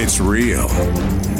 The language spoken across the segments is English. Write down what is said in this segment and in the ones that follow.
It's real.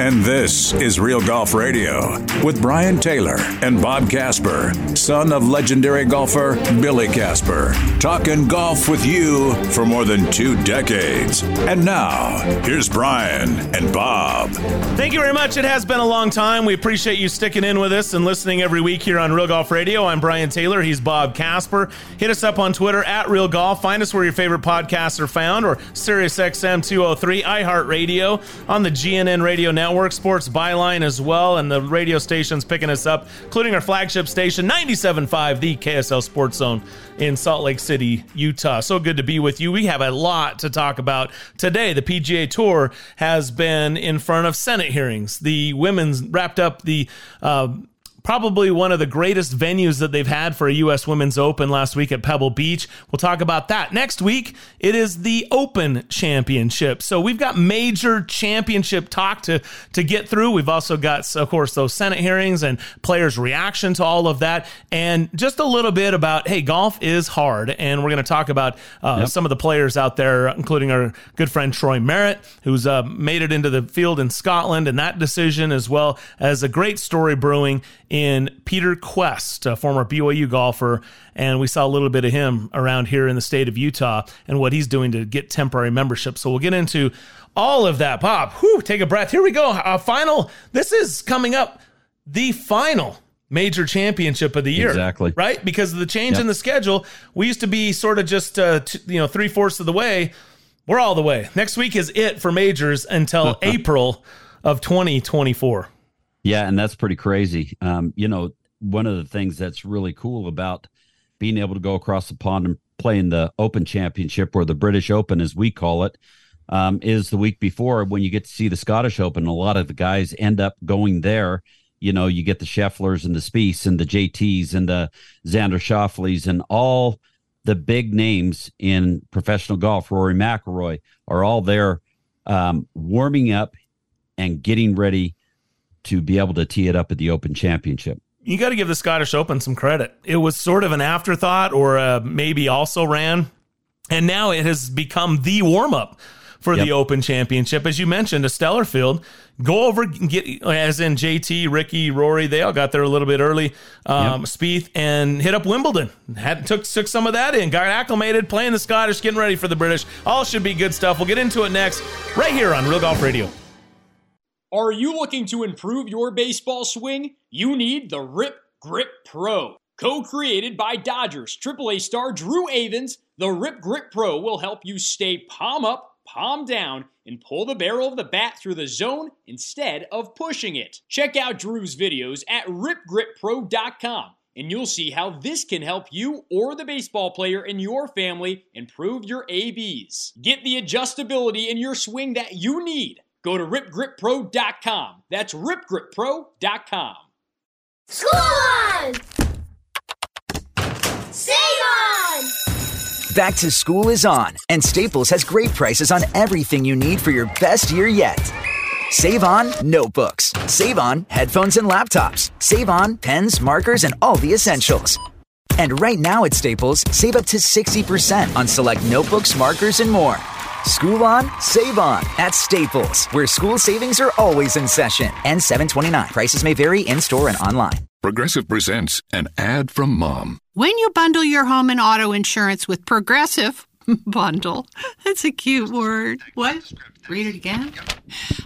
And this is Real Golf Radio with Brian Taylor and Bob Casper, son of legendary golfer Billy Casper, talking golf with you for more than two decades. And now, here's Brian and Bob. Thank you very much. It has been a long time. We appreciate you sticking in with us and listening every week here on Real Golf Radio. I'm Brian Taylor. He's Bob Casper. Hit us up on Twitter at Real Golf. Find us where your favorite podcasts are found or SiriusXM 203, iHeartRadio, on the GNN Radio Network, Sports Byline as well, and the radio stations picking us up, including our flagship station, 97.5, the KSL Sports Zone in Salt Lake City, Utah. So good to be with you. We have a lot to talk about today. The PGA Tour has been in front of Senate hearings. The women's wrapped up the uh, probably one of the greatest venues that they've had for a U.S. Women's Open last week at Pebble Beach. We'll talk about that. Next week, it is the Open Championship. So we've got major championship talk to, to get through. We've also got, of course, those Senate hearings and players' reaction to all of that. And just a little bit about, hey, golf is hard. And we're going to talk about uh, yep. some of the players out there, including our good friend Troy Merritt, who's uh, made it into the field in Scotland and that decision, as well as a great story brewing in Peter Kuest, a former BYU golfer, and we saw a little bit of him around here in the state of Utah and what he's doing to get temporary membership. So we'll get into all of that. Pop, whew, take a breath. Here we go. A final. This is coming up. The final major championship of the year. Exactly. Right? Because of the change yep. in the schedule, we used to be sort of just uh, t- you know three fourths of the way. We're all the way. Next week is it for majors until April of 2024. Yeah, and that's pretty crazy. Um, you know, one of the things that's really cool about being able to go across the pond and play in the Open Championship, or the British Open as we call it, um, is the week before when you get to see the Scottish Open. A lot of the guys end up going there. You know, you get the Schefflers and the Spieths and the JTs and the Xander Schauffele's and all the big names in professional golf. Rory McIlroy are all there um, warming up and getting ready to be able to tee it up at the Open Championship. You got to give the Scottish Open some credit. It was sort of an afterthought, or uh, maybe also ran, and now it has become the warm up for yep. the Open Championship. As you mentioned, a stellar field. Go over, get as in JT, Rickie, Rory. They all got there a little bit early. Um, yep. Spieth and hit up Wimbledon. Had took took some of that in. Got acclimated, playing the Scottish, getting ready for the British. All should be good stuff. We'll get into it next, right here on Real Golf Radio. Are you looking to improve your baseball swing? You need the Rip Grip Pro. Co created by Dodgers AAA star Drew Avans, the Rip Grip Pro will help you stay palm up, palm down, and pull the barrel of the bat through the zone instead of pushing it. Check out Drew's videos at ripgrippro.com and you'll see how this can help you or the baseball player in your family improve your ABs. Get the adjustability in your swing that you need Go to ripgrippro.com. That's ripgrippro.com. School on! Save on! Back to school is on, and Staples has great prices on everything you need for your best year yet. Save on notebooks. Save on headphones and laptops. Save on pens, markers, and all the essentials. And right now at Staples, save up to 60% on select notebooks, markers, and more. School on, save on at Staples, where school savings are always in session. And 729. Prices may vary in store and online. Progressive presents an ad from mom. When you bundle your home and auto insurance with Progressive, bundle, that's a cute word. What? Read it again?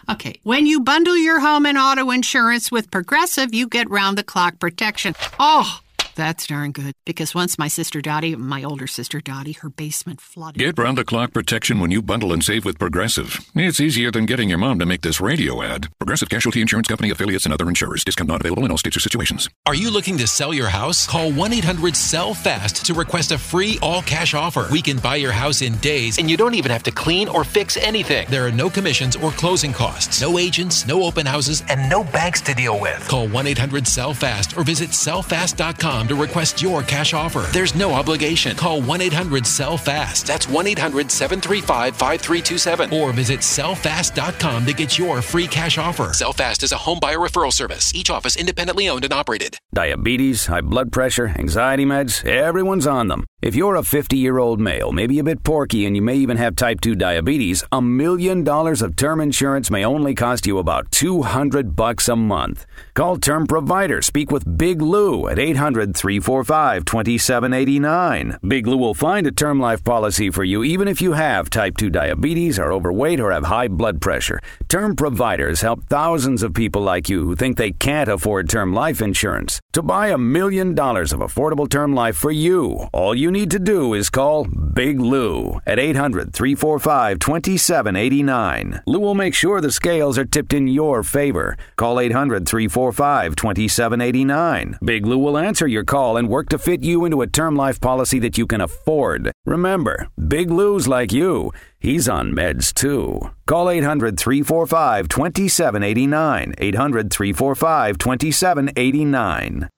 Okay. When you bundle your home and auto insurance with Progressive, you get round the clock protection. Oh, that's darn good. Because once my sister Dottie, my older sister Dottie, her basement flooded. Get round the clock protection when you bundle and save with Progressive. It's easier than getting your mom to make this radio ad. Progressive Casualty Insurance Company affiliates and other insurers. Discount not available in all states or situations. Are you looking to sell your house? Call 1 800 SELL FAST to request a free all cash offer. We can buy your house in days and you don't even have to clean or fix anything. There are no commissions or closing costs, no agents, no open houses, and no banks to deal with. Call 1 800 SELL FAST or visit sellfast.com to request your cash offer. There's no obligation. Call 1 800 SELL FAST. That's 1 800 735 5327 or visit sellfast.com to get your free cash offer. Sell Fast is a home buyer referral service, each office independently owned and operated. Diabetes, high blood pressure, anxiety meds, everyone's on them. If you're a 50 year old male, maybe a bit porky, and you may even have type 2 diabetes, a million dollars of term insurance may only cost you about 200 bucks a month. Call Term Provider. Speak with Big Lou at 800 345 2789. Big Lou will find a term life policy for you even if you have type 2 diabetes, are overweight, or have high blood pressure. Term Providers help thousands of people like you who think they can't afford term life insurance. To buy a million dollars of affordable term life for you, all you need to do is call Big Lou at 800 345 2789. Lou will make sure the scales are tipped in your favor. Call 800 345 2789. Big Lou will answer your call and work to fit you into a term life policy that you can afford. Remember, Big Lou's like you. He's on meds too. Call 800 345 2789. 800 345 2789.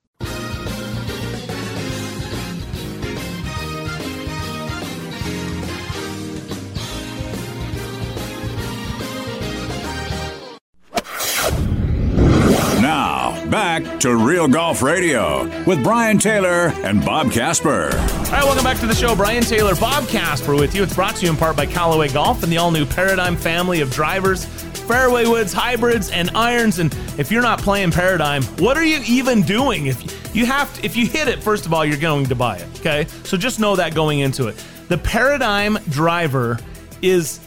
Back to Real Golf Radio with Brian Taylor and Bob Casper. All right, welcome back to the show. Brian Taylor, Bob Casper with you. It's brought to you in part by Callaway Golf and the all new Paradigm family of drivers, fairway woods, hybrids, and irons. And if you're not playing Paradigm, what are you even doing? If you have to, if you hit it, first of all, you're going to buy it. Okay, so just know that going into it. The Paradigm driver is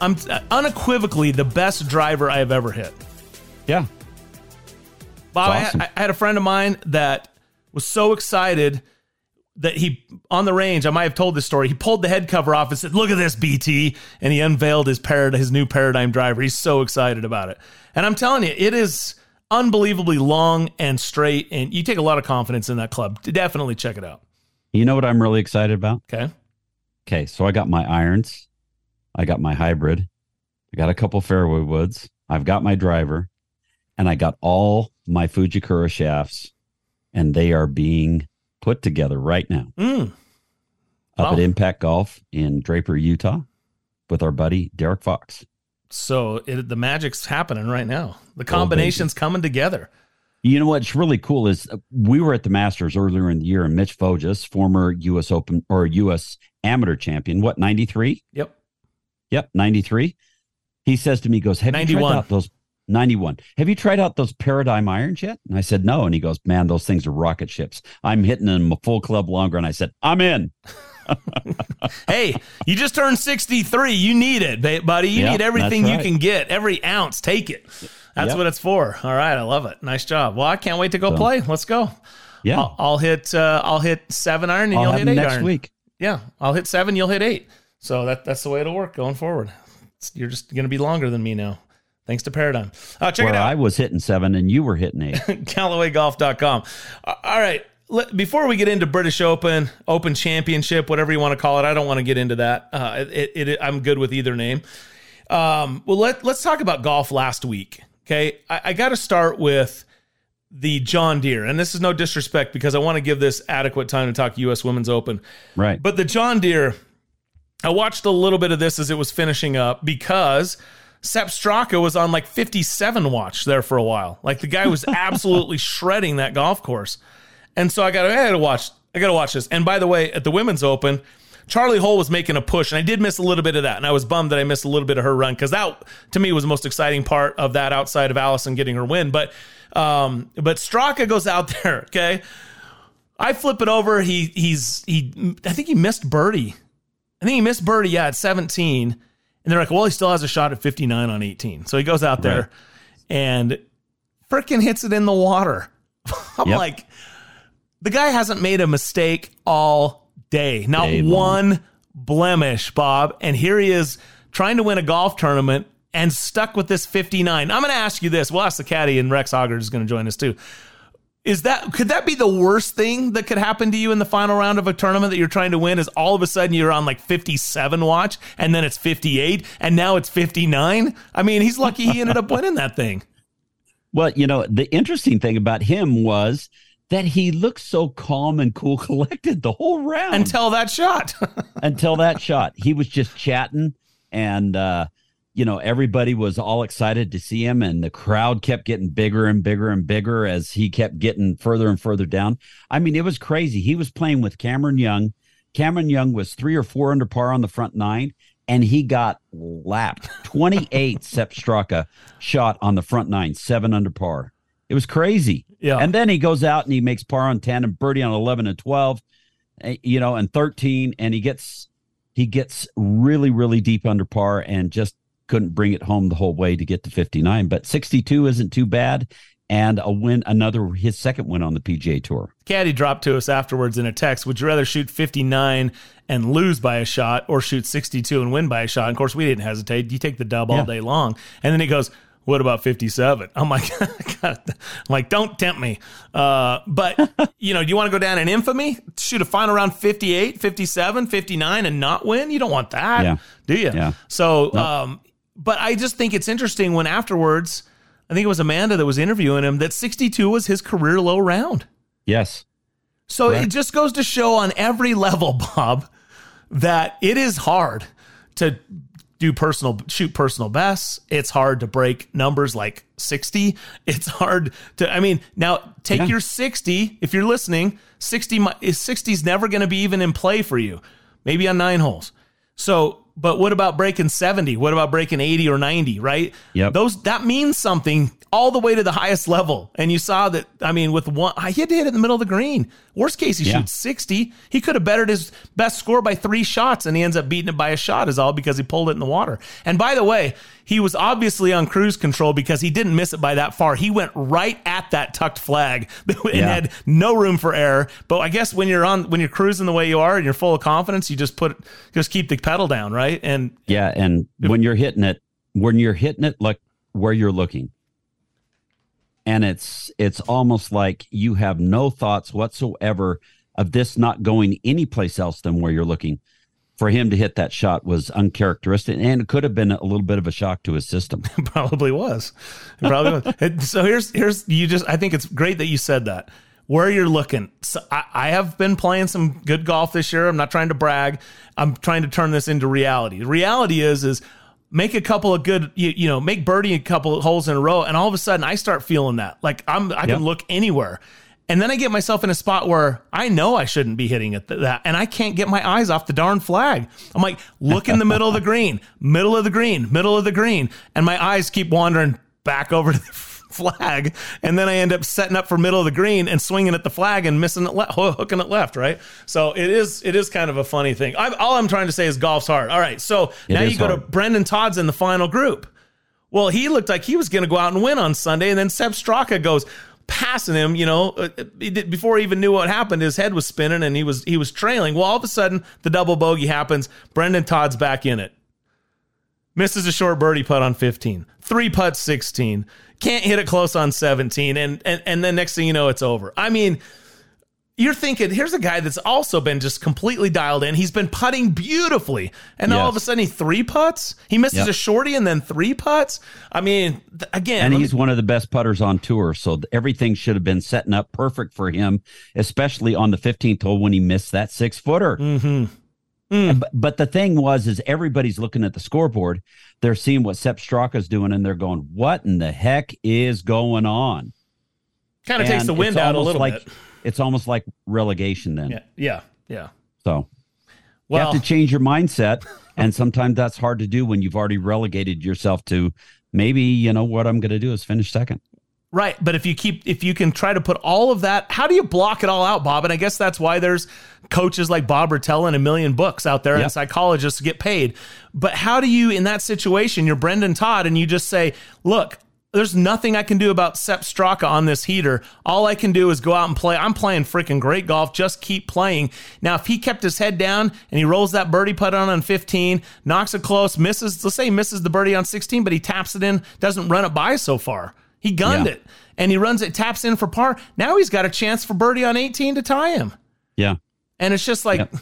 um, unequivocally the best driver I have ever hit. Yeah. Bob, I, had, I had a friend of mine that was so excited that he on the range. I might have told this story. He pulled the head cover off and said, "Look at this, BT," and he unveiled his parad- his new paradigm driver. He's so excited about it, and I'm telling you, it is unbelievably long and straight, and you take a lot of confidence in that club. Definitely check it out. You know what I'm really excited about? Okay, Okay, so I got my irons, I got my hybrid, I got a couple fairway woods, I've got my driver, and I got all my Fujikura shafts, and they are being put together right now mm. up Wow. at Impact Golf in Draper, Utah, with our buddy Derek Fox. so it, the magic's happening right now. The combination's coming together. You know what's really cool is uh, we were at the Masters earlier in the year, and Mitch Voges, former U.S. Open or U.S. Amateur champion, what ninety three? Yep. Yep, ninety three. He says to me, he "Goes, have you 91. tried out those ninety one? Have you tried out those Paradigm irons yet?" And I said, "No." And he goes, "Man, those things are rocket ships. I'm hitting them a full club longer." And I said, "I'm in." hey, you just turned 63. You need it, buddy. You Yep, need everything that's you can get. Every ounce, take it. That's Yep. what it's for. All right, I love it. Nice job. Well, I can't wait to go So- play. Let's go. Yeah, I'll, I'll hit. Uh, I'll hit seven iron, and I'll you'll hit eight next iron. week. Yeah, I'll hit seven. You'll hit eight. So that that's the way it'll work going forward. It's- you're just going to be longer than me now, thanks to Paradigm. Uh, check Where it out. I was hitting seven and you were hitting eight. CallawayGolf.com. Uh, All right. Let, before we get into British Open, Open Championship, whatever you want to call it, I don't want to get into that. Uh, it, it, it, I'm good with either name. Um, well, let, let's talk about golf last week. Okay. I, I got to start with the John Deere. And this is no disrespect because I want to give this adequate time to talk U.S. Women's Open. right. But the John Deere, I watched a little bit of this as it was finishing up because Sepp Straka was on like 57 watch there for a while. Like the guy was absolutely shredding that golf course. And so I got I got to watch I got to watch this. And by the way, at the Women's Open, Charley Hull was making a push, and I did miss a little bit of that, and I was bummed that I missed a little bit of her run because that to me was the most exciting part of that outside of Allison getting her win. But um, but Straka goes out there, okay. I flip it over. He he's he. I think he missed birdie. I think he missed birdie. Yeah, at 17, and they're like, well, he still has a shot at 59 on 18. So he goes out there Right. and freaking hits it in the water. I'm Yep. like, the guy hasn't made a mistake all day, not Day one blemish, Bob. And here he is trying to win a golf tournament and stuck with this 59. I'm going to ask you this. We'll ask the caddy, and Rex Hoggard is going to join us too. Is that could that be the worst thing that could happen to you in the final round of a tournament that you're trying to win? Is all of a sudden you're on like 57 watch, and then it's 58, and now it's 59? I mean, he's lucky he ended up winning that thing. Well, you know, the interesting thing about him was that he looked so calm and cool, collected the whole round until that shot. until that shot, he was just chatting, and uh, you know, everybody was all excited to see him, and the crowd kept getting bigger and bigger and bigger as he kept getting further and further down. I mean, it was crazy. He was playing with Cameron Young. Cameron Young was three or four under par on the front nine, and he got lapped. 28 Sepp Straka shot on the front nine, seven under par. It was crazy. Yeah. And then he goes out and he makes par on 10 and birdie on 11 and 12, eh, you know, and 13. And he gets, he gets really, really deep under par and just couldn't bring it home the whole way to get to 59. But 62 isn't too bad. And a win, another, his second win on the PGA Tour. Caddy dropped to us afterwards in a text. Would you rather shoot 59 and lose by a shot or shoot 62 and win by a shot? And of course, we didn't hesitate. You take the dub all Yeah. day long. And then he goes, what about 57? I'm like, I'm like, don't tempt me. Uh, but, you know, do you want to go down in infamy? Shoot a final round 58, 57, 59 and not win? You don't want that, Yeah. do you? Yeah. So, um, but I just think it's interesting when afterwards, I think it was Amanda that was interviewing him, that 62 was his career low round. Yes. So it just goes to show on every level, Bob, that it is hard to do personal shoot personal bests. It's hard to break numbers like 60. It's hard to I mean, now take Yeah. your 60 if you're listening, 60 is 60 is never going to be even in play for you. Maybe on 9 holes. So, but what about breaking 70? What about breaking 80 or 90, right? Yep. Those that means something all the way to the highest level. And you saw that I mean with one I hit hit it in the middle of the green. Worst case he Yeah. shoots 60. He could have bettered his best score by 3 shots and he ends up beating it by a shot is all because he pulled it in the water. And by the way, he was obviously on cruise control because he didn't miss it by that far. He went right at that tucked flag and Yeah. had no room for error. But I guess when you're on when you're cruising the way you are and you're full of confidence, you just put just keep the pedal down, right? And Yeah, and when you're hitting it, when you're hitting it like where you're looking, and it's it's almost like you have no thoughts whatsoever of this not going anyplace else than where you're looking. For him to hit that shot was uncharacteristic, and it could have been a little bit of a shock to his system. probably was. It probably was. So here's here's you just I think it's great that you said that. Where you're looking. So I, I have been playing some good golf this year. I'm not trying to brag. I'm trying to turn this into reality. The reality is is make a couple of good you, you know make birdie a couple of holes in a row and all of a sudden I start feeling that like I'm I Yep. can look anywhere. And then I get myself in a spot where I know I shouldn't be hitting it th- that, and I can't get my eyes off the darn flag. I'm like, look in the middle of the green, middle of the green, middle of the green, and my eyes keep wandering back over to the flag, and then I end up setting up for middle of the green and swinging at the flag and missing it, le- hooking it left, right? So it is, it is kind of a funny thing. I'm, all I'm trying to say is golf's hard. All right, so It now you go to. Brendon Todd's in the final group. Well, he looked like he was going to go out and win on Sunday, and then Sepp Straka goes passing him. You know, uh, did, before he even knew what happened, his head was spinning and he was he was trailing. Well, all of a sudden, the double bogey happens. Brendon Todd's back in it. Misses a short birdie putt on 15. Three putts 16. Can't hit it close on 17. And and and then next thing you know, it's over. I mean, you're thinking, here's a guy that's also been just completely dialed in. He's been putting beautifully. And all of a sudden he three putts. He misses Yep. a shorty and then three putts. I mean, th- again, and let me- he's one of the best putters on tour. So everything should have been setting up perfect for him, especially on the 15th hole when he missed that six footer. Mhm. And- But, but the thing was, is everybody's looking at the scoreboard. They're seeing what Sepp Straka's doing, and they're going, "What in the heck is going on?" kind of takes the wind out a little like, bit. It's almost like relegation then. Yeah, yeah, yeah. So you have to change your mindset, and sometimes that's hard to do when you've already relegated yourself to maybe you know what I'm going to do is finish second. Right, but if you keep if you can try to put all of that, how do you block it all out, Bob? And I guess that's why there's coaches like Bob Rotella and a million books out there Yep. and psychologists get paid. But how do you in that situation, you're Brendon Todd and you just say, "Look, there's nothing I can do about Sepp Straka on this heater. All I can do is go out and play. I'm playing freaking great golf. Just keep playing. Now, if he kept his head down and he rolls that birdie putt on on 15, knocks it close, misses, let's say he misses the birdie on 16, but he taps it in, doesn't run it by so far. He gunned Yeah. it and he runs it, taps in for par. Now he's got a chance for birdie on 18 to tie him. Yeah, And it's just like, Yep.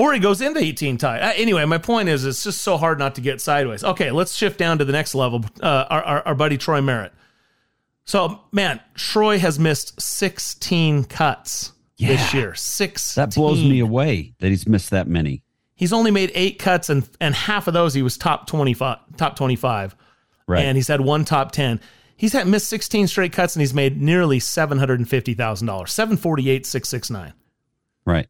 Or he goes into 18 tie. Uh, anyway, my point is, it's just so hard not to get sideways. Okay, let's shift down to the next level. Uh, our, our, our buddy Troy Merritt. So, man, Troy has missed 16 cuts this year. Six. that blows me away that he's missed that many. He's only made eight cuts, and and half of those he was top 25. Top 25. Right. And he's had one top 10. He's had missed 16 straight cuts, and he's made nearly $750,000. 748, 669. right.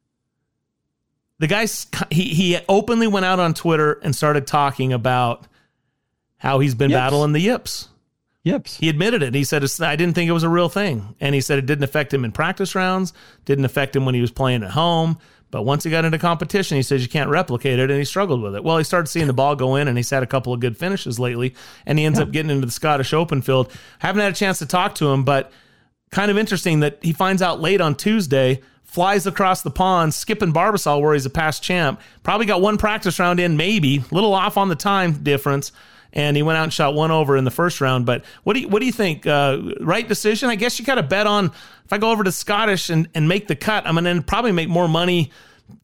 The guy's he he openly went out on Twitter and started talking about how he's been Yips. battling the yips. Yips. He admitted it. He said, "I didn't think it was a real thing," and he said it didn't affect him in practice rounds, didn't affect him when he was playing at home. But once he got into competition, he says you can't replicate it, and he struggled with it. Well, he started seeing the ball go in, and he's had a couple of good finishes lately, and he ends up getting into the Scottish Open field. Haven't had a chance to talk to him, but kind of interesting that he finds out late on Tuesday, flies across the pond, skipping Barbasol where he's a past champ. Probably got one practice round in, maybe a little off on the time difference, and he went out and shot one over in the first round. But what do you, what do you think? Uh, right decision? I guess you got to bet on if I go over to Scottish and, and make the cut, I'm going to probably make more money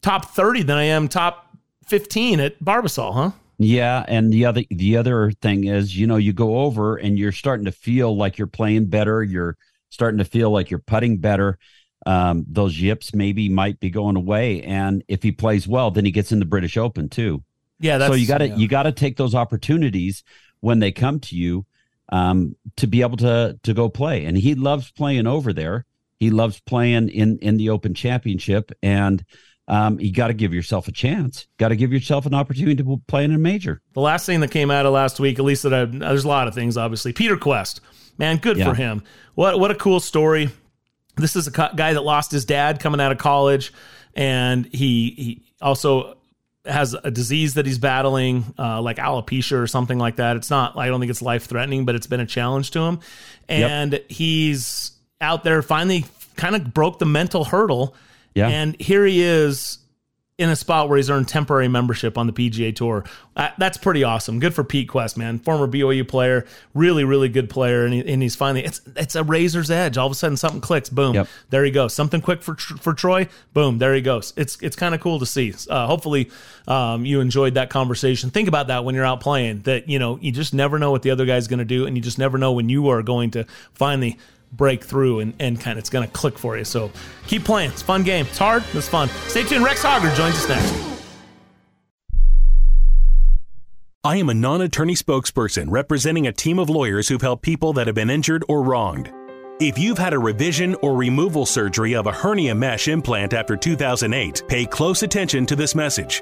top 30 than I am top 15 at Barbasol, huh? Yeah, and the other the other thing is, you know, you go over and you're starting to feel like you're playing better. You're starting to feel like you're putting better. Um, those yips maybe might be going away, and if he plays well, then he gets in the British Open too. Yeah, that's so you got to yeah. you got to take those opportunities when they come to you um, to be able to to go play. And he loves playing over there. He loves playing in in the Open Championship, and um, you got to give yourself a chance. Got to give yourself an opportunity to play in a major. The last thing that came out of last week, at least that I, there's a lot of things, obviously. Peter Kuest, man, good Yeah. for him. What what a cool story. This is a guy that lost his dad coming out of college, and he he also has a disease that he's battling, uh, like alopecia or something like that. It's not, I don't think it's life threatening, but it's been a challenge to him. And he's out there finally kind of broke the mental hurdle. Yeah. And here he is in a spot where he's earned temporary membership on the PGA Tour. Uh, that's pretty awesome. Good for Pete Kuest, man. Former BYU player, really, really good player, and, he, and he's finally it's it's a razor's edge. All of a sudden, something clicks. Boom, Yep. there he goes. Something quick for for Troy. Boom, there he goes. It's it's kind of cool to see. Uh, hopefully, um, you enjoyed that conversation. Think about that when you're out playing. That you know you just never know what the other guy's going to do, and you just never know when you are going to finally break through and, and kind of it's going to click for you. So keep playing. It's fun game. It's hard. It's fun. Stay tuned. Rex Hoggard joins us next. I am a non attorney spokesperson representing a team of lawyers who've helped people that have been injured or wronged. If you've had a revision or removal surgery of a hernia mesh implant after 2008, pay close attention to this message.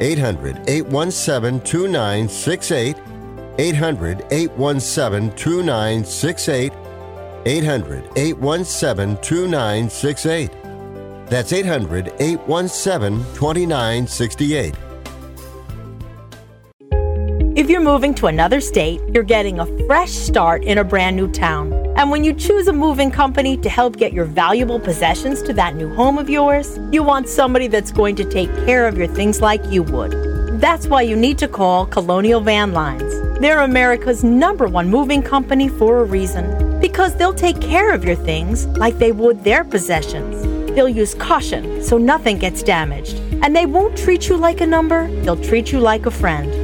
800 817 2968. 800 817 2968. 800 817 2968. That's 800 817 2968. If you're moving to another state, you're getting a fresh start in a brand new town. And when you choose a moving company to help get your valuable possessions to that new home of yours, you want somebody that's going to take care of your things like you would. That's why you need to call Colonial Van Lines. They're America's number one moving company for a reason. Because they'll take care of your things like they would their possessions. They'll use caution so nothing gets damaged And they won't treat you like a number, they'll treat you like a friend.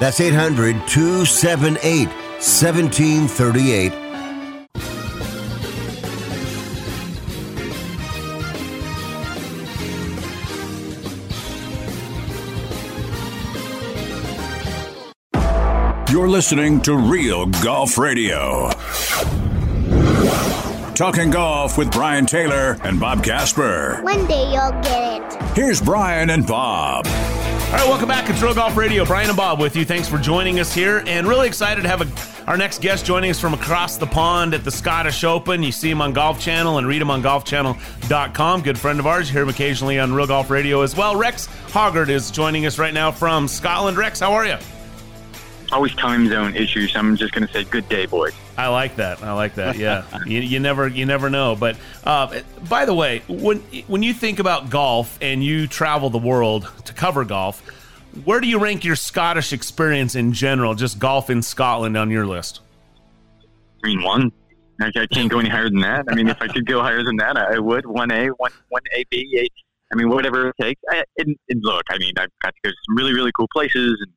That's 800 278 1738. You're listening to Real Golf Radio. Talking golf with Brian Taylor and Bob Casper. One day you'll get it. Here's Brian and Bob. All right, welcome back. It's Real Golf Radio. Brian and Bob with you. Thanks for joining us here, and really excited to have a, our next guest joining us from across the pond at the Scottish Open. You see him on Golf Channel and read him on GolfChannel.com. Good friend of ours. You hear him occasionally on Real Golf Radio as well. Rex Hoggard is joining us right now from Scotland. Rex, how are you? Always time zone issues. I'm just going to say, good day, boys. I like that. I like that. Yeah, you, you, never you never know. But uh, by the way, when when you think about golf and you travel the world to cover golf, where do you rank your Scottish experience in general? Just golf in Scotland on your list? I mean, one. I, I can't go any higher than that. I mean, if I could go higher than that, I would. One A, one one A B. A, I mean, whatever it takes. I, and, and look, I mean, I've got to go to some really really cool places and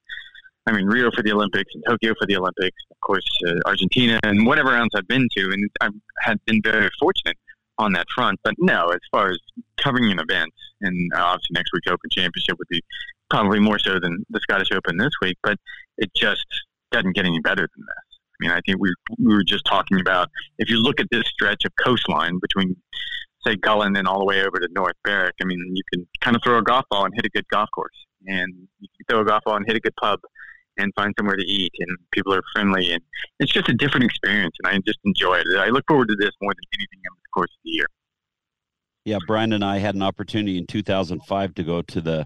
I mean, Rio for the Olympics and Tokyo for the Olympics, of course, uh, Argentina and whatever else I've been to. And I've had been very fortunate on that front. But no, as far as covering an event, and uh, obviously next week's Open Championship would be probably more so than the Scottish Open this week, but it just doesn't get any better than this. I mean, I think we, we were just talking about if you look at this stretch of coastline between, say, Gullane and all the way over to North Berwick, I mean, you can kind of throw a golf ball and hit a good golf course. And you can throw a golf ball and hit a good pub and find somewhere to eat and people are friendly and it's just a different experience and I just enjoy it. I look forward to this more than anything in the course of the year. Yeah, Brian and I had an opportunity in 2005 to go to the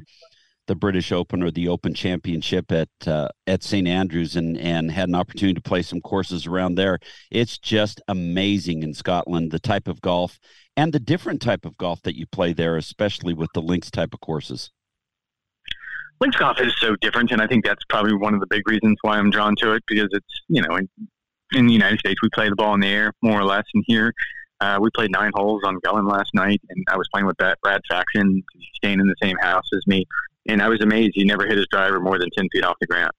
the British Open or the Open Championship at uh, at St Andrews and and had an opportunity to play some courses around there. It's just amazing in Scotland the type of golf and the different type of golf that you play there, especially with the links type of courses links golf is so different, and I think that's probably one of the big reasons why I'm drawn to it because it's you know in, in the United States we play the ball in the air more or less, and here uh, we played nine holes on Gullane last night, and I was playing with that Brad Faxon, staying in the same house as me, and I was amazed he never hit his driver more than ten feet off the ground.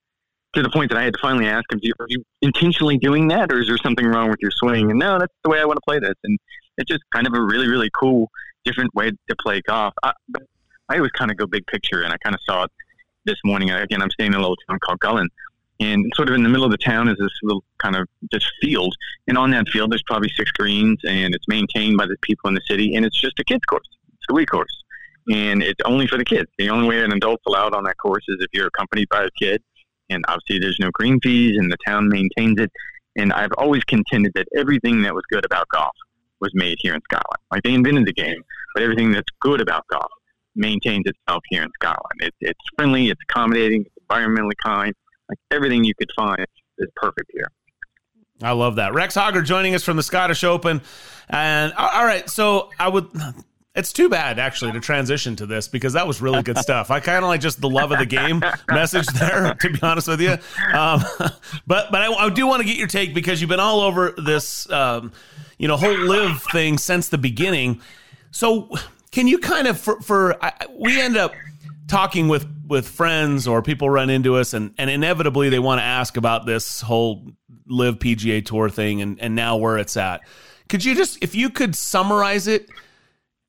To the point that I had to finally ask him, "Are you intentionally doing that, or is there something wrong with your swing?" And no, that's the way I want to play this, and it's just kind of a really, really cool, different way to play golf. I, I always kind of go big picture, and I kind of saw it this morning. Again, I'm staying in a little town called Gullane. And sort of in the middle of the town is this little kind of just field. And on that field, there's probably six greens, and it's maintained by the people in the city. And it's just a kids' course. It's a wee course. And it's only for the kids. The only way an adult's allowed on that course is if you're accompanied by a kid. And obviously, there's no green fees, and the town maintains it. And I've always contended that everything that was good about golf was made here in Scotland. Like they invented the game, but everything that's good about golf maintains itself here in Scotland. It, it's friendly, it's accommodating, it's environmentally kind. Like everything you could find is perfect here. I love that. Rex Hoggard joining us from the Scottish Open. And all right, so I would It's too bad, actually, to transition to this because that was really good stuff. I kind of like just the love of the game message there, to be honest with you. Um, but but I, I do want to get your take because you've been all over this, um, you know, whole LIV thing since the beginning. So can you kind of for, for I, we end up talking with with friends or people run into us and and inevitably they want to ask about this whole LIV PGA Tour thing and and now where it's at. Could you just if you could summarize it?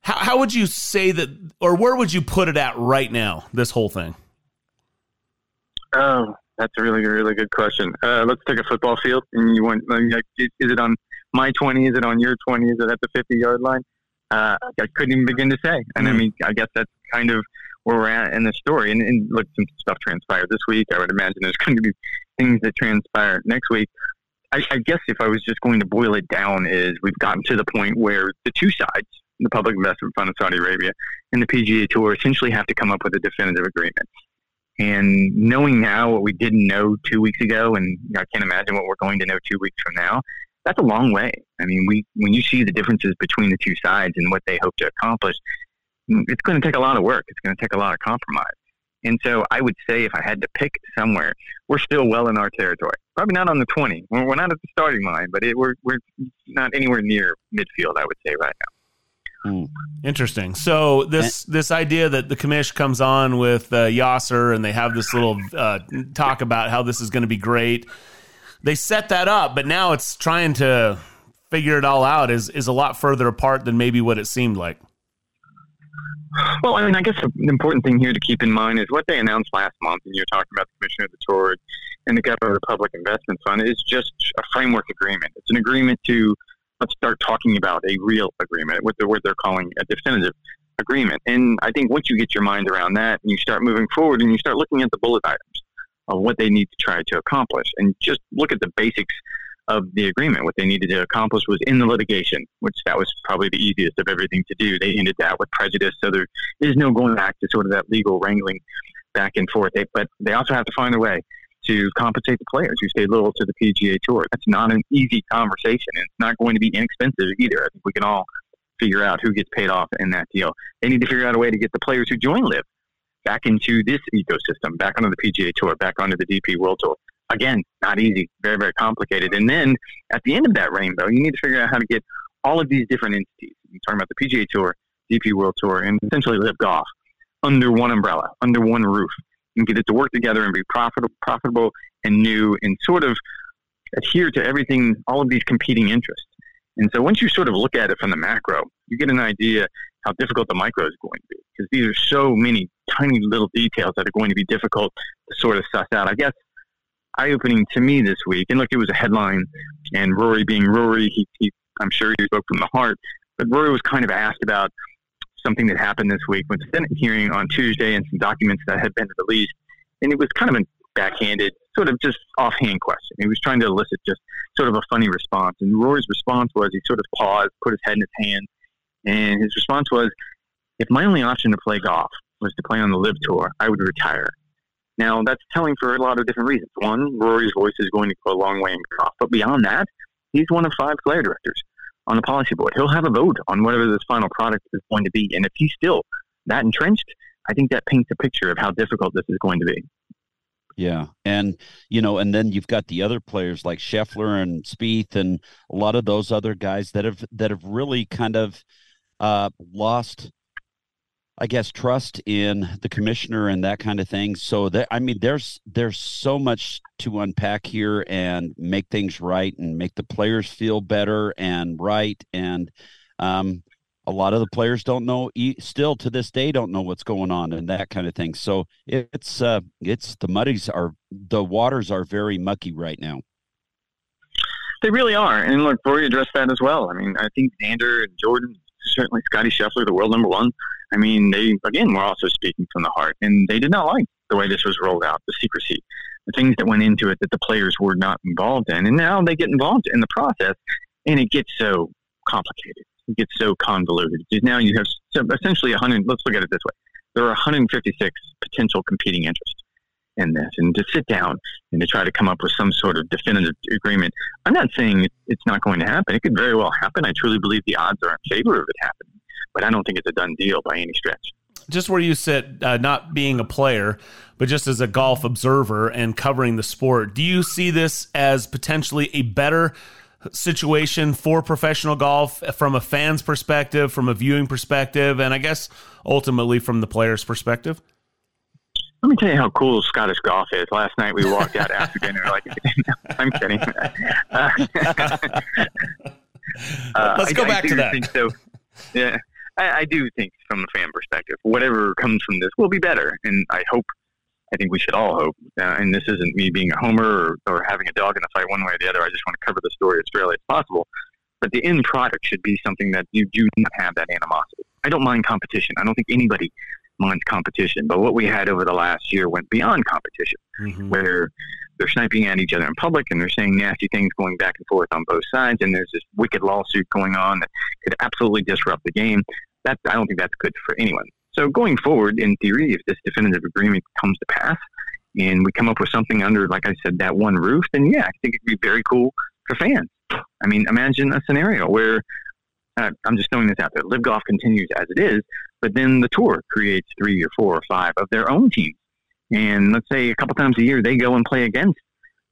How, how would you say that, or where would you put it at right now? This whole thing. Oh, that's a really, really good question. Uh, let's take a football field, and you want like, is it on my twenty? Is it on your twenty? Is it at the fifty yard line? Uh, I couldn't even begin to say. And I Hmm. mean, I guess that's kind of where we're at in the story. And, and look, some stuff transpired this week. I would imagine there's going to be things that transpire next week. I, I guess if I was just going to boil it down, is we've gotten to the point where the two sides, the Public Investment Fund of Saudi Arabia and the PGA Tour, essentially have to come up with a definitive agreement. And knowing now what we didn't know two weeks ago, and I can't imagine what we're going to know two weeks from now, that's a long way. I mean, we when you see the differences between the two sides and what they hope to accomplish, mm, it's going to take a lot of work. It's going to take a lot of compromise. And so I would say if I had to pick somewhere, we're still well in our territory. Probably not on the 20. We're, we're not at the starting line, but it, we're, we're not anywhere near midfield, I would say, right now. Interesting. So this this idea that the commish comes on with uh, Yasir and they have this little uh, talk about how this is going to be great. They set that up, but now it's trying to figure it all out is is a lot further apart than maybe what it seemed like. Well, I mean, I guess the important thing here to keep in mind is what they announced last month, and you're talking about the Commissioner of the Tour and the Governor of the Public Investment Fund, is just a framework agreement. It's an agreement to let's start talking about a real agreement, what they're, what they're calling a definitive agreement. And I think once you get your mind around that and you start moving forward and you start looking at the bullet items of what they need to try to accomplish and just look at the basics of the agreement. What they needed to accomplish was in the litigation, which that was probably the easiest of everything to do. They ended that with prejudice, so there is no going back to sort of that legal wrangling back and forth. They, but they also have to find a way to compensate the players who stayed loyal to the PGA Tour. That's not an easy conversation, and it's not going to be inexpensive either. I think we can all figure out who gets paid off in that deal. They need to figure out a way to get the players who join LIV back into this ecosystem, back onto the PGA Tour, back onto the DP World Tour. Again, not easy, very, very complicated. And then at the end of that rainbow, you need to figure out how to get all of these different entities. You're talking about the PGA Tour, DP World Tour, and essentially LIV Golf under one umbrella, under one roof, and get it to work together and be profitable, profitable and new, and sort of adhere to everything, all of these competing interests. And so once you sort of look at it from the macro, you get an idea how difficult the micro is going to be because these are so many tiny little details that are going to be difficult to sort of suss out. I guess eye opening to me this week, and look, it was a headline, and Rory being Rory, he, he I'm sure he spoke from the heart, but Rory was kind of asked about something that happened this week with the Senate hearing on Tuesday and some documents that had been released, and it was kind of a backhanded, sort of just offhand question. He was trying to elicit just sort of a funny response, and Rory's response was he sort of paused, put his head in his hand, and his response was, "If my only option to play golf was to play on the LIV Tour, I would retire." Now that's telling for a lot of different reasons. One, Rory's voice is going to go a long way in golf, but beyond that, he's one of five player directors on the policy board. He'll have a vote on whatever this final product is going to be, and if he's still that entrenched, I think that paints a picture of how difficult this is going to be. Yeah, and you know, and then you've got the other players like Scheffler and Spieth, and a lot of those other guys that have that have really kind of uh, lost, I guess, trust in the commissioner and that kind of thing. So that I mean, there's there's so much to unpack here and make things right and make the players feel better and right and um, a lot of the players don't know still to this day don't know what's going on and that kind of thing so it's uh it's the muddies are the waters are very mucky right now They really are, and look, Rory addressed that as well. I mean, I think Xander and Jordan, certainly Scotty Scheffler, the world number one. I mean, they again were also speaking from the heart, and they did not like the way this was rolled out, the secrecy, the things that went into it that the players were not involved in, and now they get involved in the process, and it gets so complicated, it gets so convoluted now you have essentially 100. Let's look at it this way: there are 156 potential competing interests in this, and to sit down and to try to come up with some sort of definitive agreement. I'm not saying it's not going to happen. It could very well happen. I truly believe the odds are in favor of it happening. but I don't think it's a done deal by any stretch. Just where you sit, uh, not being a player, but just as a golf observer and covering the sport, do you see this as potentially a better situation for professional golf from a fan's perspective, from a viewing perspective, and I guess ultimately from the player's perspective? Let me tell you how cool Scottish golf is. Last night we walked out after dinner. Like, I'm kidding. Uh, Let's go I, back I to that. So. Yeah, I, I do think from a fan perspective, whatever comes from this will be better, and I hope. I think we should all hope. Uh, and this isn't me being a homer or, or having a dog in the fight one way or the other. I just want to cover the story as fairly as possible. But the end product should be something that you do not have that animosity. I don't mind competition. I don't think anybody minds competition. But what we had over the last year went beyond competition, Mm-hmm. where they're sniping at each other in public and they're saying nasty things going back and forth on both sides. And there's this wicked lawsuit going on that could absolutely disrupt the game. That I don't think that's good for anyone. So going forward, in theory, if this definitive agreement comes to pass and we come up with something under, like I said, that one roof, then yeah, I think it'd be very cool for fans. I mean, imagine a scenario where uh, I'm just throwing this out there. LIV Golf continues as it is, but then the tour creates three or four or five of their own teams. And let's say a couple times a year they go and play against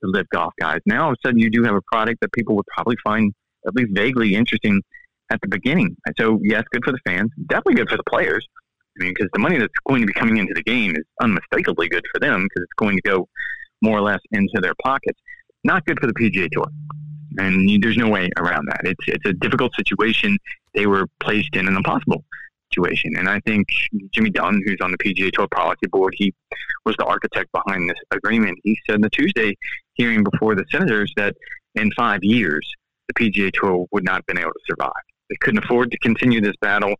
the LIV Golf guys. Now all of a sudden you do have a product that people would probably find at least vaguely interesting at the beginning. So yes, good for the fans, definitely good for the players. I mean, because the money that's going to be coming into the game is unmistakably good for them because it's going to go more or less into their pockets. Not good for the PGA Tour, and you, there's no way around that. It's it's a difficult situation. They were placed in an impossible situation, and I think Jimmy Dunn, who's on the PGA Tour policy board, he was the architect behind this agreement. He said in the Tuesday hearing before the senators that in five years the PGA Tour would not have been able to survive. They couldn't afford to continue this battle.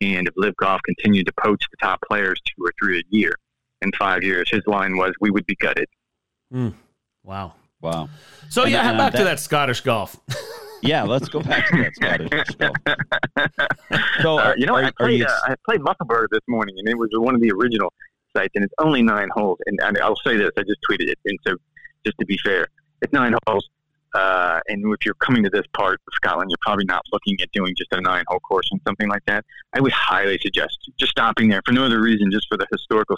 And if LIV Golf continued to poach the top players two or three a year in five years, his line was, "We would be gutted." Mm. Wow. Wow. So And- yeah, and back that- to that Scottish golf. Yeah, let's go back to that Scottish golf. So, Uh, you know, are- I played you- uh, I played Musselburgh this morning, and it was one of the original sites, and it's only nine holes. And, and I'll say this: I just tweeted it, and so just to be fair, it's nine holes. Uh, and if you're coming to this part of Scotland, you're probably not looking at doing just a nine-hole course and something like that. I would highly suggest just stopping there for no other reason, just for the historical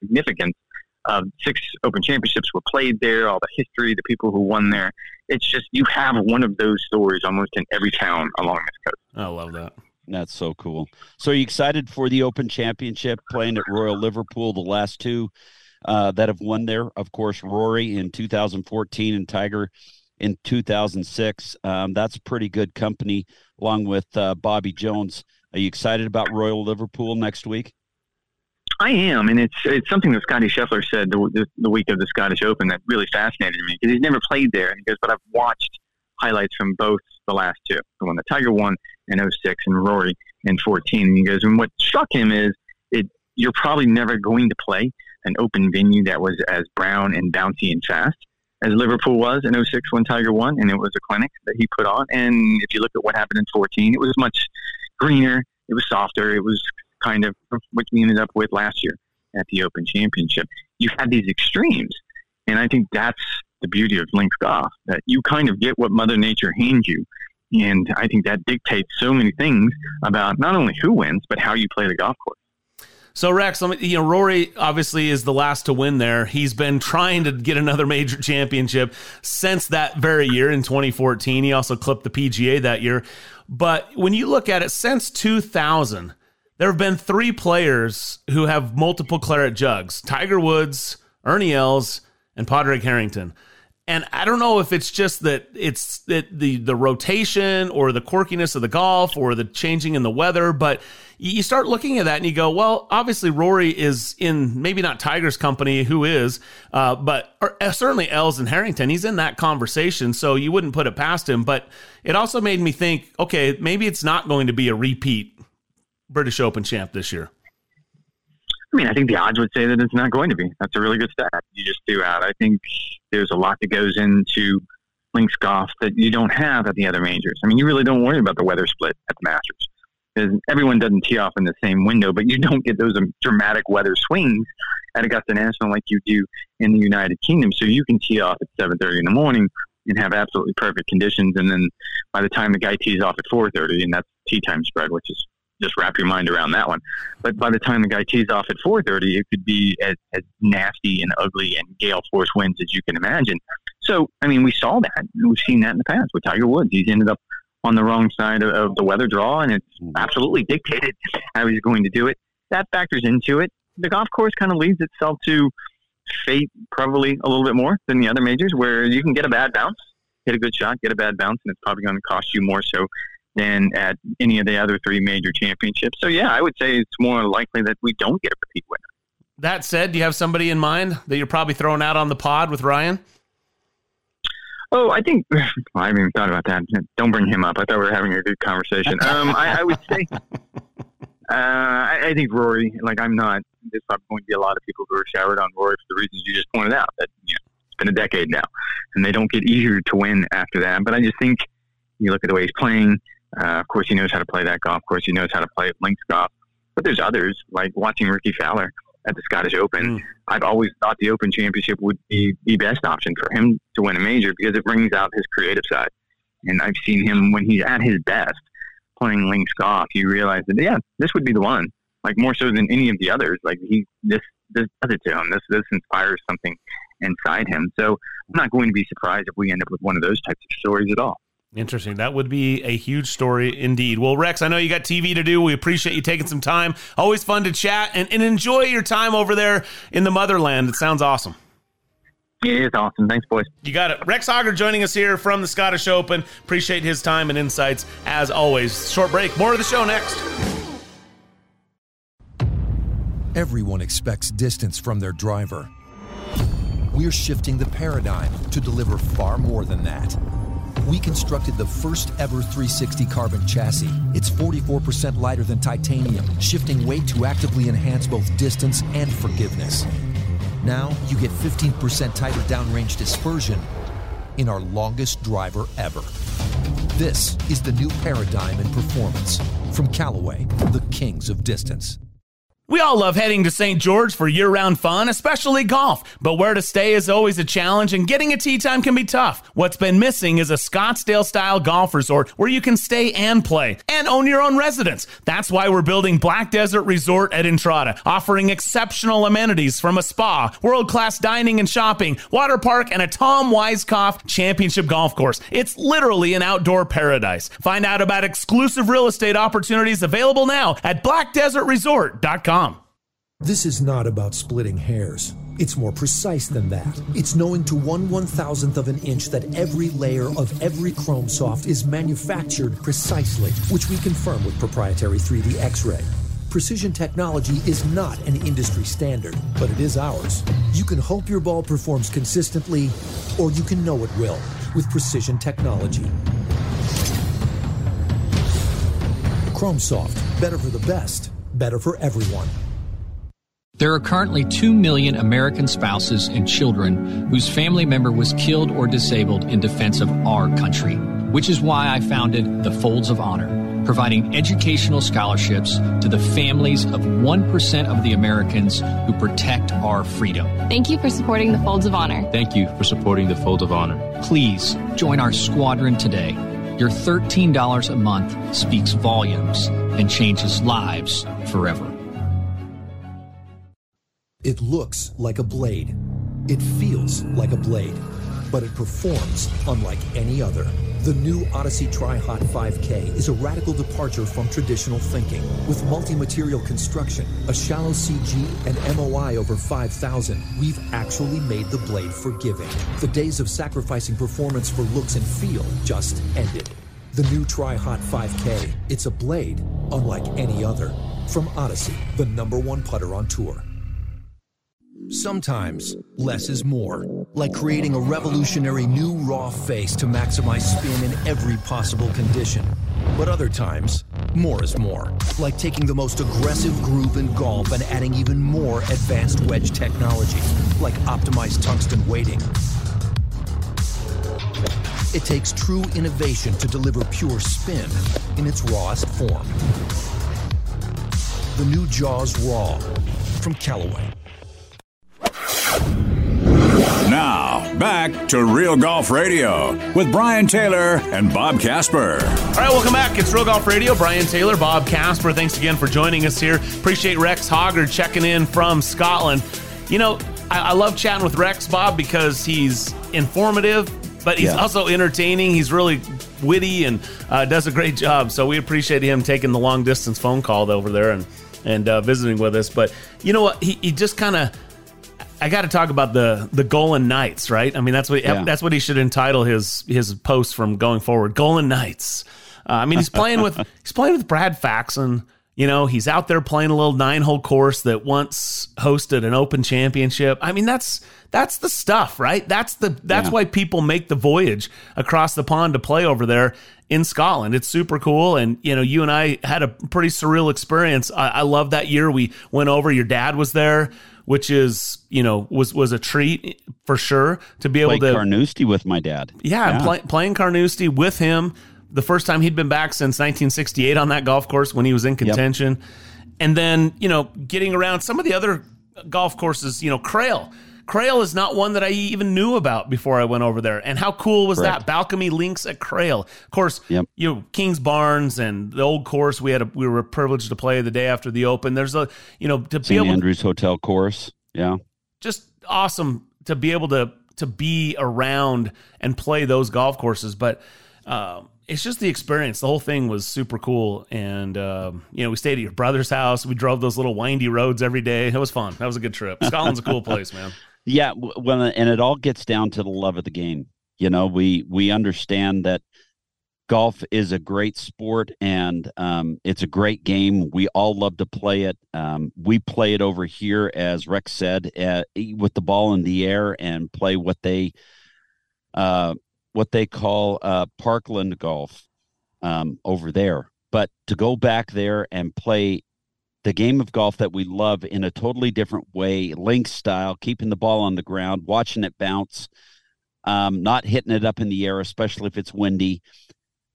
significance. Of six Open Championships were played there, all the history, the people who won there. It's just you have one of those stories almost in every town along this coast. I love that. That's so cool. So, are you excited for the Open Championship playing at Royal Liverpool? The last two uh, that have won there, of course, Rory in 2014 and Tiger in 2006. Um, that's pretty good company, along with uh, Bobby Jones. Are you excited about Royal Liverpool next week? I am, and it's it's something that Scotty Scheffler said the, the, the week of the Scottish Open that really fascinated me because he's never played there. And he goes, but I've watched highlights from both the last two, the one that Tiger won in 06 and Rory in 14. And he goes, and what struck him is it you're probably never going to play an open venue that was as brown and bouncy and fast as Liverpool was in 06 when Tiger won, and it was a clinic that he put on. And if you look at what happened in 14, it was much greener, it was softer, it was kind of what we ended up with last year at the Open Championship. You had these extremes, and I think that's the beauty of links golf that you kind of get what Mother Nature hands you. And I think that dictates so many things about not only who wins, but how you play the golf course. So Rex, you know, Rory obviously is the last to win there. He's been trying to get another major championship since that very year in 2014. He also clipped the PGA that year. But when you look at it, since 2000, there have been three players who have multiple claret jugs: Tiger Woods, Ernie Els, and Padraig Harrington. And I don't know if it's just that it's that the the rotation or the quirkiness of the golf or the changing in the weather, but you start looking at that and you go, well, obviously Rory is in maybe not Tiger's company, who is, uh, but or, uh, certainly Els and Harrington. He's in that conversation, so you wouldn't put it past him. But it also made me think, okay, maybe it's not going to be a repeat British Open champ this year. I mean, I think the odds would say that it's not going to be. That's a really good stat. You just threw out. I think there's a lot that goes into links golf that you don't have at the other majors. I mean, you really don't worry about the weather split at the Masters. Everyone doesn't tee off in the same window, but you don't get those um, dramatic weather swings at Augusta National like you do in the United Kingdom. So you can tee off at 7:30 in the morning and have absolutely perfect conditions, and then by the time the guy tees off at 4:30, and that's tee time spread, which is just wrap your mind around that one. But by the time the guy tees off at 4:30, it could be as, as nasty and ugly and gale force winds as you can imagine. So, I mean, we saw that. We've seen that in the past with Tiger Woods. He's ended up on the wrong side of, of the weather draw, and it's mm-hmm. absolutely dictated how he's going to do it. That factors into it. The golf course kind of leads itself to fate probably a little bit more than the other majors, where you can get a bad bounce, hit a good shot, get a bad bounce, and it's probably going to cost you more so than at any of the other three major championships. So, yeah, I would say it's more likely that we don't get a repeat winner. That said, do you have somebody in mind that you're probably throwing out on the pod with Ryan? Oh, I think well, I haven't even thought about that. Don't bring him up. I thought we were having a good conversation. Um, I, I would say, uh, I, I think Rory. Like, I'm not. There's probably going to be a lot of people who are showered on Rory for the reasons you just pointed out. That you know, it's been a decade now, and they don't get easier to win after that. But I just think you look at the way he's playing. Uh, of course, he knows how to play that golf course. He knows how to play links golf. But there's others like watching Rickie Fowler at the Scottish Open. Mm. I've always thought the Open Championship would be the best option for him to win a major because it brings out his creative side. And I've seen him when he's at his best playing links golf. You realize that yeah, this would be the one. Like more so than any of the others. Like he this this does it to him. This this inspires something inside him. So I'm not going to be surprised if we end up with one of those types of stories at all. Interesting. That would be a huge story indeed. Well, Rex, I know you got TV to do. We appreciate you taking some time. Always fun to chat and, and enjoy your time over there in the motherland. It sounds awesome. Yeah, it's awesome. Thanks, boys. You got it. Rex Hoggard joining us here from the Scottish Open. Appreciate his time and insights as always. Short break. More of the show next. Everyone expects distance from their driver. We're shifting the paradigm to deliver far more than that we constructed the first ever 360 carbon chassis. It's 44% lighter than titanium, shifting weight to actively enhance both distance and forgiveness. Now you get 15% tighter downrange dispersion in our longest driver ever. This is the new paradigm in performance from Callaway, the kings of distance. We all love heading to St. George for year round fun, especially golf. But where to stay is always a challenge, and getting a tee time can be tough. What's been missing is a Scottsdale style golf resort where you can stay and play and own your own residence. That's why we're building Black Desert Resort at Entrada, offering exceptional amenities from a spa, world class dining and shopping, water park, and a Tom Weiskopf championship golf course. It's literally an outdoor paradise. Find out about exclusive real estate opportunities available now at blackdesertresort.com. This is not about splitting hairs. It's more precise than that. It's knowing to one one thousandth of an inch that every layer of every Chrome Soft is manufactured precisely, which we confirm with proprietary 3D X-ray. Precision technology is not an industry standard, but it is ours. You can hope your ball performs consistently, or you can know it will with precision technology. Chrome Soft, better for the best, better for everyone. There are currently 2 million American spouses and children whose family member was killed or disabled in defense of our country, which is why I founded the Folds of Honor, providing educational scholarships to the families of 1% of the Americans who protect our freedom. Thank you for supporting the Folds of Honor. Thank you for supporting the Folds of Honor. Please join our squadron today. Your $13 a month speaks volumes and changes lives forever. It looks like a blade. It feels like a blade, but it performs unlike any other. The new Odyssey Tri-Hot 5K is a radical departure from traditional thinking. With multi-material construction, a shallow CG, and MOI over 5,000, we've actually made the blade forgiving. The days of sacrificing performance for looks and feel just ended. The new Tri-Hot 5K, it's a blade unlike any other. From Odyssey, the number one putter on tour. Sometimes, less is more. Like creating a revolutionary new raw face to maximize spin in every possible condition. But other times, more is more. Like taking the most aggressive groove in golf and adding even more advanced wedge technology, like optimized tungsten weighting. It takes true innovation to deliver pure spin in its rawest form. The new Jaws Raw from Callaway. Back to Real Golf Radio with Brian Taylor and Bob Casper. All right, welcome back. It's Real Golf Radio. Brian Taylor, Bob Casper. Thanks again for joining us here. Appreciate Rex Hoggard checking in from Scotland. You know, I, I love chatting with Rex, Bob, because he's informative, but he's Yeah. also entertaining. He's really witty and uh, does a great job. So we appreciate him taking the long distance phone call over there and and uh, visiting with us. But you know what? He, he just kind of. I got to talk about the the Golan Knights, right? I mean, that's what Yeah. that's what he should entitle his his post from going forward. Golan Knights. Uh, I mean, he's playing with he's playing with Brad Faxon. You know, he's out there playing a little nine hole course that once hosted an Open Championship. I mean, that's that's the stuff, right? That's the that's Yeah. why people make the voyage across the pond to play over there in Scotland. It's super cool, and you know, you and I had a pretty surreal experience. I, I love that year we went over. Your dad was there, which is you know was was a treat for sure to be able Played to Carnoustie with my dad. yeah, Play, playing Carnoustie with him the first time he'd been back since 1968 on that golf course when he was in contention. And then, you know, getting around some of the other golf courses, you know, Crail. Crail is not one that I even knew about before I went over there. And how cool was Correct. that? Balcomie Links at Crail. Of course, Yep. you know, Kingsbarns and the old course we had a, we were privileged to play the day after the Open. There's a, you know, to be St. able Andrews Hotel course. Yeah. just awesome to be able to to be around and play those golf courses. But um, it's just the experience. The whole thing was super cool, and um, you know we stayed at your brother's house. We drove those little windy roads every day. It was fun. That was a good trip. Scotland's a cool place, man. Yeah, well, and it all gets down to the love of the game. You know, we we understand that golf is a great sport and um, it's a great game. We all love to play it. Um, we play it over here, as Rex said, uh, with the ball in the air and play what they uh, what they call uh, Parkland golf um, over there. But to go back there and play the game of golf that we love in a totally different way, link style, keeping the ball on the ground, watching it bounce, um, not hitting it up in the air, especially if it's windy,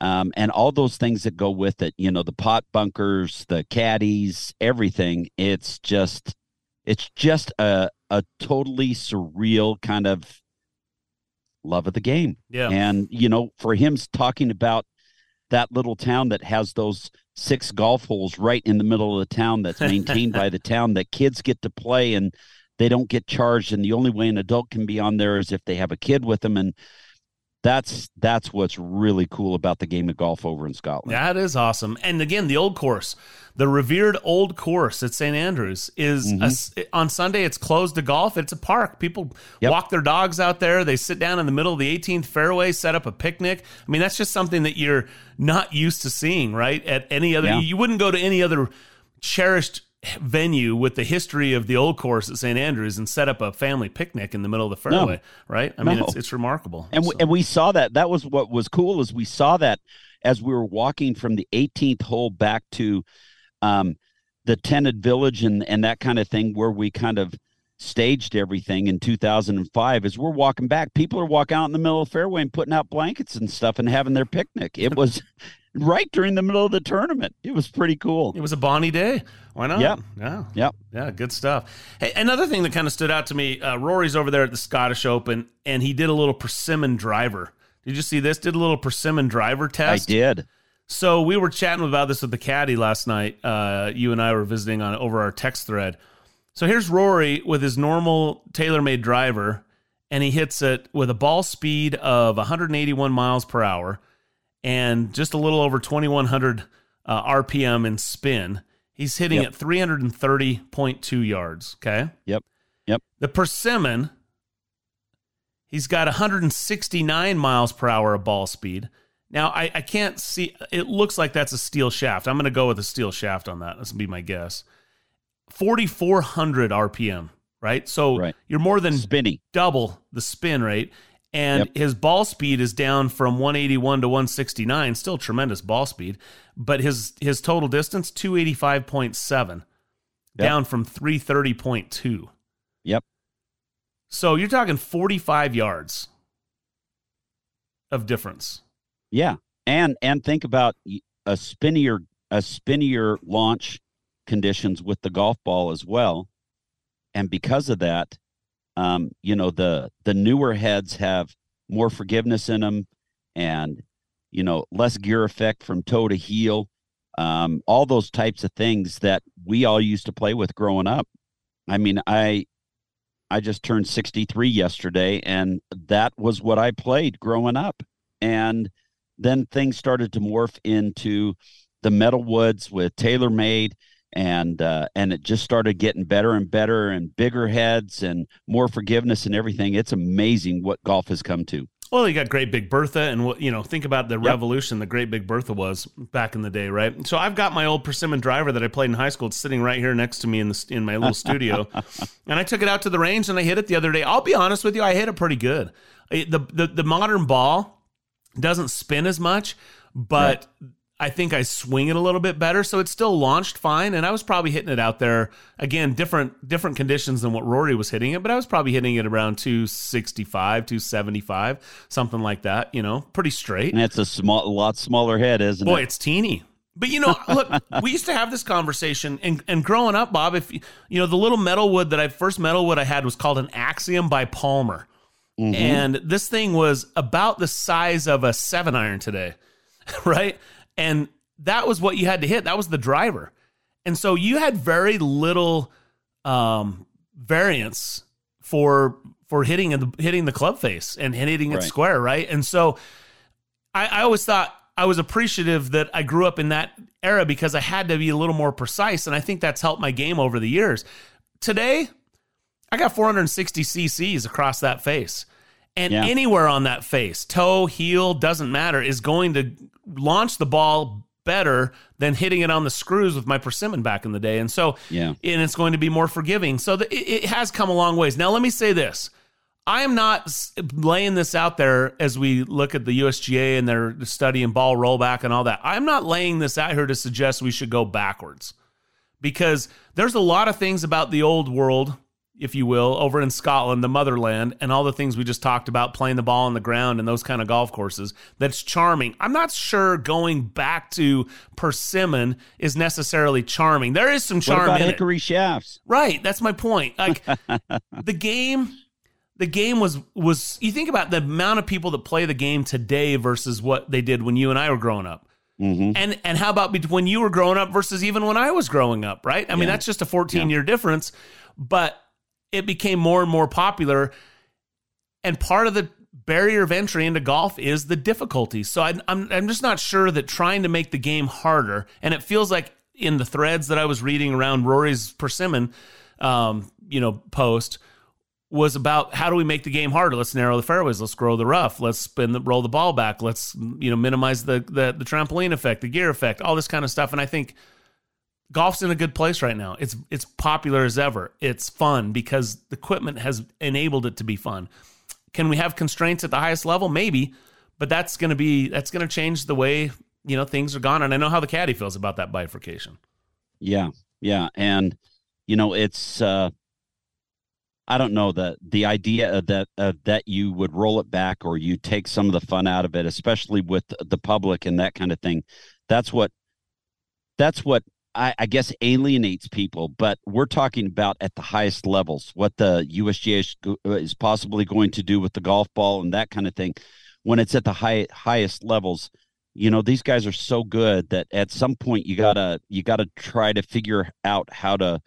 um, and all those things that go with it. You know, the pot bunkers, the caddies, everything. It's just, it's just a a totally surreal kind of love of the game. Yeah. And you know, for him talking about that little town that has those six golf holes right in the middle of the town that's maintained by the town that kids get to play and they don't get charged and the only way an adult can be on there is if they have a kid with them. And that's that's what's really cool about the game of golf over in Scotland. That is awesome. And again, the old course, the revered old course at St. Andrews is a mm-hmm. s on Sunday. It's closed to golf. It's a park. People walk their dogs out there. They sit down in the middle of the 18th fairway, set up a picnic. I mean, that's just something that you're not used to seeing, right? At any other, Yeah. you wouldn't go to any other cherished venue with the history of the old course at St. Andrews and set up a family picnic in the middle of the No. fairway, right? I mean, it's, it's remarkable. And we, and we saw that. That was what was cool is we saw that as we were walking from the 18th hole back to um, the tented village and and that kind of thing, where we kind of staged everything in 2005. As we're walking back, people are walking out in the middle of the fairway and putting out blankets and stuff and having their picnic. It was right during the middle of the tournament. It was pretty cool. It was a bonny day. Why not? Yep. Yeah. Yep. Yeah, good stuff. Hey, another thing that kind of stood out to me, uh, Rory's over there at the Scottish Open, and he did a little persimmon driver. Did you see this? Did a little persimmon driver test. I did. So we were chatting about this with the caddy last night. Uh, you and I were visiting on over our text thread. So here's Rory with his normal TaylorMade driver, and he hits it with a ball speed of 181 miles per hour and just a little over 2100 uh, RPM in spin. He's hitting Yep. at 330.2 yards. Okay. Yep. Yep. The persimmon, he's got 169 miles per hour of ball speed. Now, I, I can't see, it looks like that's a steel shaft. I'm going to go with a steel shaft on that. That's going to be my guess. 4,400 RPM, right? So Right. you're more than Spinny. double the spin rate. And Yep. his ball speed is down from 181 to 169, still tremendous ball speed, but his his total distance 285.7, Yep. down from 330.2. Yep. So you're talking 45 yards of difference. Yeah, and and think about a spinnier a spinnier launch conditions with the golf ball as well, and because of that, Um, you know, the the newer heads have more forgiveness in them, and you know, less gear effect from toe to heel. Um, all those types of things that we all used to play with growing up. I mean, I I just turned 63 yesterday, and that was what I played growing up. And then things started to morph into the metal woods with TaylorMade and uh, and it just started getting better and better and bigger heads and more forgiveness and everything. It's amazing what golf has come to. Well, you got Great Big Bertha, and what you know, think about the yep. revolution the Great Big Bertha was back in the day, right? So I've got my old persimmon driver that I played in high school. It's sitting right here next to me in the in my little studio, and I took it out to the range and I hit it the other day. I'll be honest with you, I hit it pretty good. the the, the modern ball doesn't spin as much, but right. I think I swing it a little bit better, so it's still launched fine. And I was probably hitting it out there again, different different conditions than what Rory was hitting it, but I was probably hitting it around 265, 275, something like that. You know, pretty straight. And it's a small, a lot smaller head, isn't Boy, it? Boy, it's teeny. But you know, look, we used to have this conversation, and, and growing up, Bob, if you know the little metal wood that I first metal wood I had was called an Axiom by Palmer, mm-hmm. and this thing was about the size of a seven iron today, right? And that was what you had to hit. That was the driver. And so you had very little um, variance for for hitting the hitting the club face and hitting it right. square, right? And so I, I always thought I was appreciative that I grew up in that era because I had to be a little more precise, and I think that's helped my game over the years. Today, I got 460 cc's across that face. And yeah. anywhere on that face, toe, heel, doesn't matter, is going to launch the ball better than hitting it on the screws with my persimmon back in the day. And so, yeah, and it's going to be more forgiving. So the, it, it has come a long ways. Now, let me say this. I am not laying this out there as we look at the USGA and their study and ball rollback and all that. I'm not laying this out here to suggest we should go backwards because there's a lot of things about the old world if you will, over in Scotland, the motherland, and all the things we just talked about, playing the ball on the ground and those kind of golf courses. That's charming. I'm not sure going back to persimmon is necessarily charming. There is some charm what about in hickory it. shafts. Right. That's my point. Like the game. The game was was you think about the amount of people that play the game today versus what they did when you and I were growing up. Mm-hmm. And and how about when you were growing up versus even when I was growing up, right? I mean, that's just a 14 yeah. year difference. But it became more and more popular. And part of the barrier of entry into golf is the difficulty. So I'm, I'm just not sure that trying to make the game harder, and it feels like in the threads that I was reading around Rory's persimmon, um, you know, post was about how do we make the game harder? Let's narrow the fairways. Let's grow the rough. Let's spin the roll the ball back. Let's you know minimize the, the the trampoline effect, the gear effect, all this kind of stuff. And I think golf's in a good place right now. It's it's popular as ever. It's fun because the equipment has enabled it to be fun. Can we have constraints at the highest level? Maybe, but that's going to be that's going to change the way you know things are gone. And I know how the caddy feels about that bifurcation. Yeah, yeah, and you know it's. uh I don't know that the idea of that uh, that you would roll it back or you take some of the fun out of it, especially with the public and that kind of thing. That's what that's what I, I, guess alienates people, but we're talking about at the highest levels, what the USGA is, uh, is possibly going to do with the golf ball and that kind of thing. When it's at the high, highest levels, you know these guys are so good that at some point you gotta you gotta try to figure out how to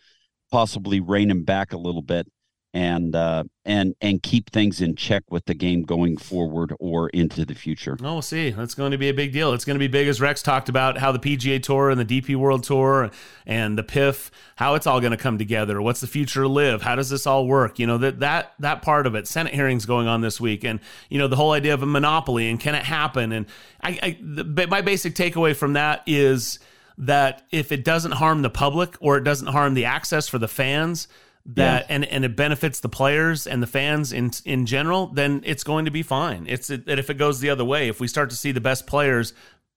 possibly rein them back a little bit and uh, and and keep things in check with the game going forward or into the future. Oh, we'll see. That's going to be a big deal. It's going to be big as Rex talked about how the PGA Tour and the DP World Tour and the PIF, how it's all going to come together. What's the future live? How does this all work? You know that that that part of it. Senate hearings going on this week, and you know the whole idea of a monopoly and can it happen? And I, I the, my basic takeaway from that is that if it doesn't harm the public or it doesn't harm the access for the fans that yeah. and and it benefits the players and the fans in in general, then it's going to be fine. It's that if it goes the other way, if we start to see the best players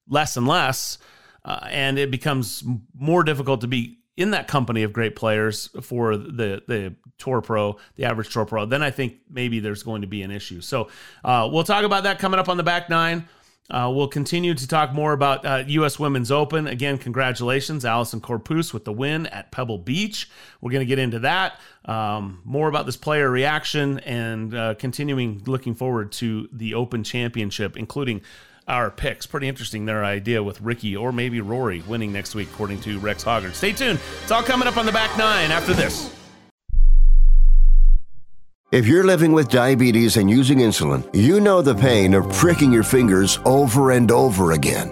less and less, uh, and it becomes more difficult to be in that company of great players for the the tour pro, the average tour pro, then I think maybe there's going to be an issue. So uh, we'll talk about that coming up on the back nine. Uh, we'll continue to talk more about uh, U.S. Women's Open. Again, congratulations, Allisen Corpuz, with the win at Pebble Beach. We're going to get into that. Um, more about this player reaction and uh, continuing looking forward to the Open Championship, including our picks. Pretty interesting their idea with Rickie or maybe Rory winning next week, according to Rex Hoggard. Stay tuned. It's all coming up on the back nine after this. If you're living with diabetes and using insulin, you know the pain of pricking your fingers over and over again.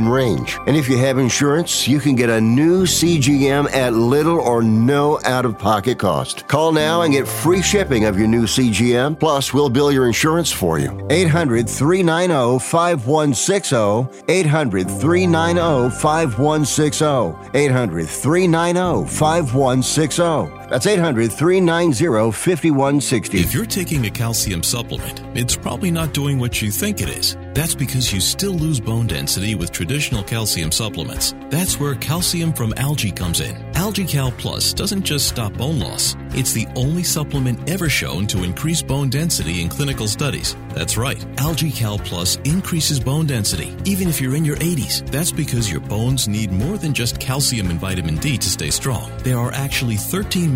range. And if you have insurance, you can get a new CGM at little or no out of pocket cost. Call now and get free shipping of your new CGM. Plus, we'll bill your insurance for you. 800 390 5160. 800 390 5160. 800 390 5160. That's 800 390 5160. If you're taking a calcium supplement, it's probably not doing what you think it is. That's because you still lose bone density with traditional calcium supplements. That's where calcium from algae comes in. AlgaeCal Plus doesn't just stop bone loss, it's the only supplement ever shown to increase bone density in clinical studies. That's right, AlgaeCal Plus increases bone density, even if you're in your 80s. That's because your bones need more than just calcium and vitamin D to stay strong. There are actually 13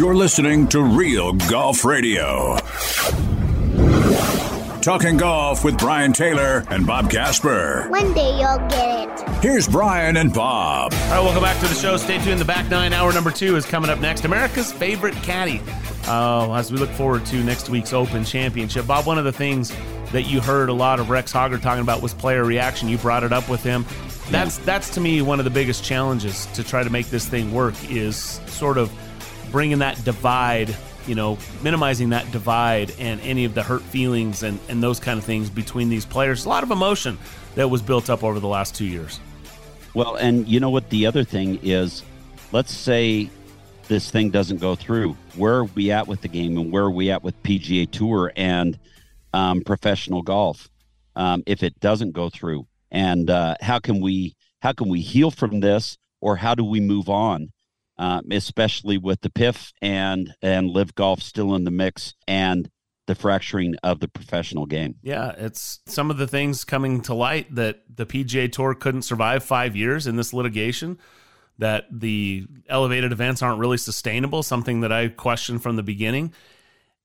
You're listening to Real Golf Radio. Talking golf with Brian Taylor and Bob Casper. One day you'll get it. Here's Brian and Bob. All right, welcome back to the show. Stay tuned. The back nine, hour number two, is coming up next. America's favorite caddy. Uh, as we look forward to next week's Open Championship. Bob, one of the things that you heard a lot of Rex Hoggard talking about was player reaction. You brought it up with him. That's that's to me one of the biggest challenges to try to make this thing work is sort of bringing that divide, you know, minimizing that divide and any of the hurt feelings and, and those kind of things between these players. A lot of emotion that was built up over the last two years. Well, and you know what? The other thing is, let's say this thing doesn't go through. Where are we at with the game and where are we at with PGA Tour and um, professional golf um, if it doesn't go through? And uh, how can we how can we heal from this or how do we move on? Um, especially with the PIF and and LIV Golf still in the mix and the fracturing of the professional game. Yeah, it's some of the things coming to light that the PGA Tour couldn't survive five years in this litigation. That the elevated events aren't really sustainable, something that I questioned from the beginning.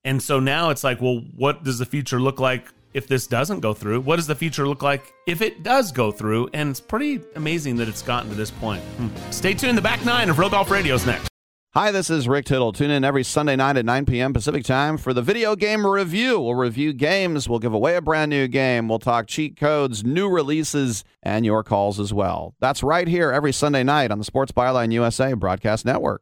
And so now it's like, well, what does the future look like if this doesn't go through? What does the future look like if it does go through? And it's pretty amazing that it's gotten to this point. Hmm. Stay tuned. The back nine of Real Golf Radio is next. Hi, this is Rick Tittle. Tune in every Sunday night at 9 p.m. Pacific time for the video game review. We'll review games, we'll give away a brand new game, we'll talk cheat codes, new releases, and your calls as well. That's right here every Sunday night on the Sports Byline USA Broadcast Network.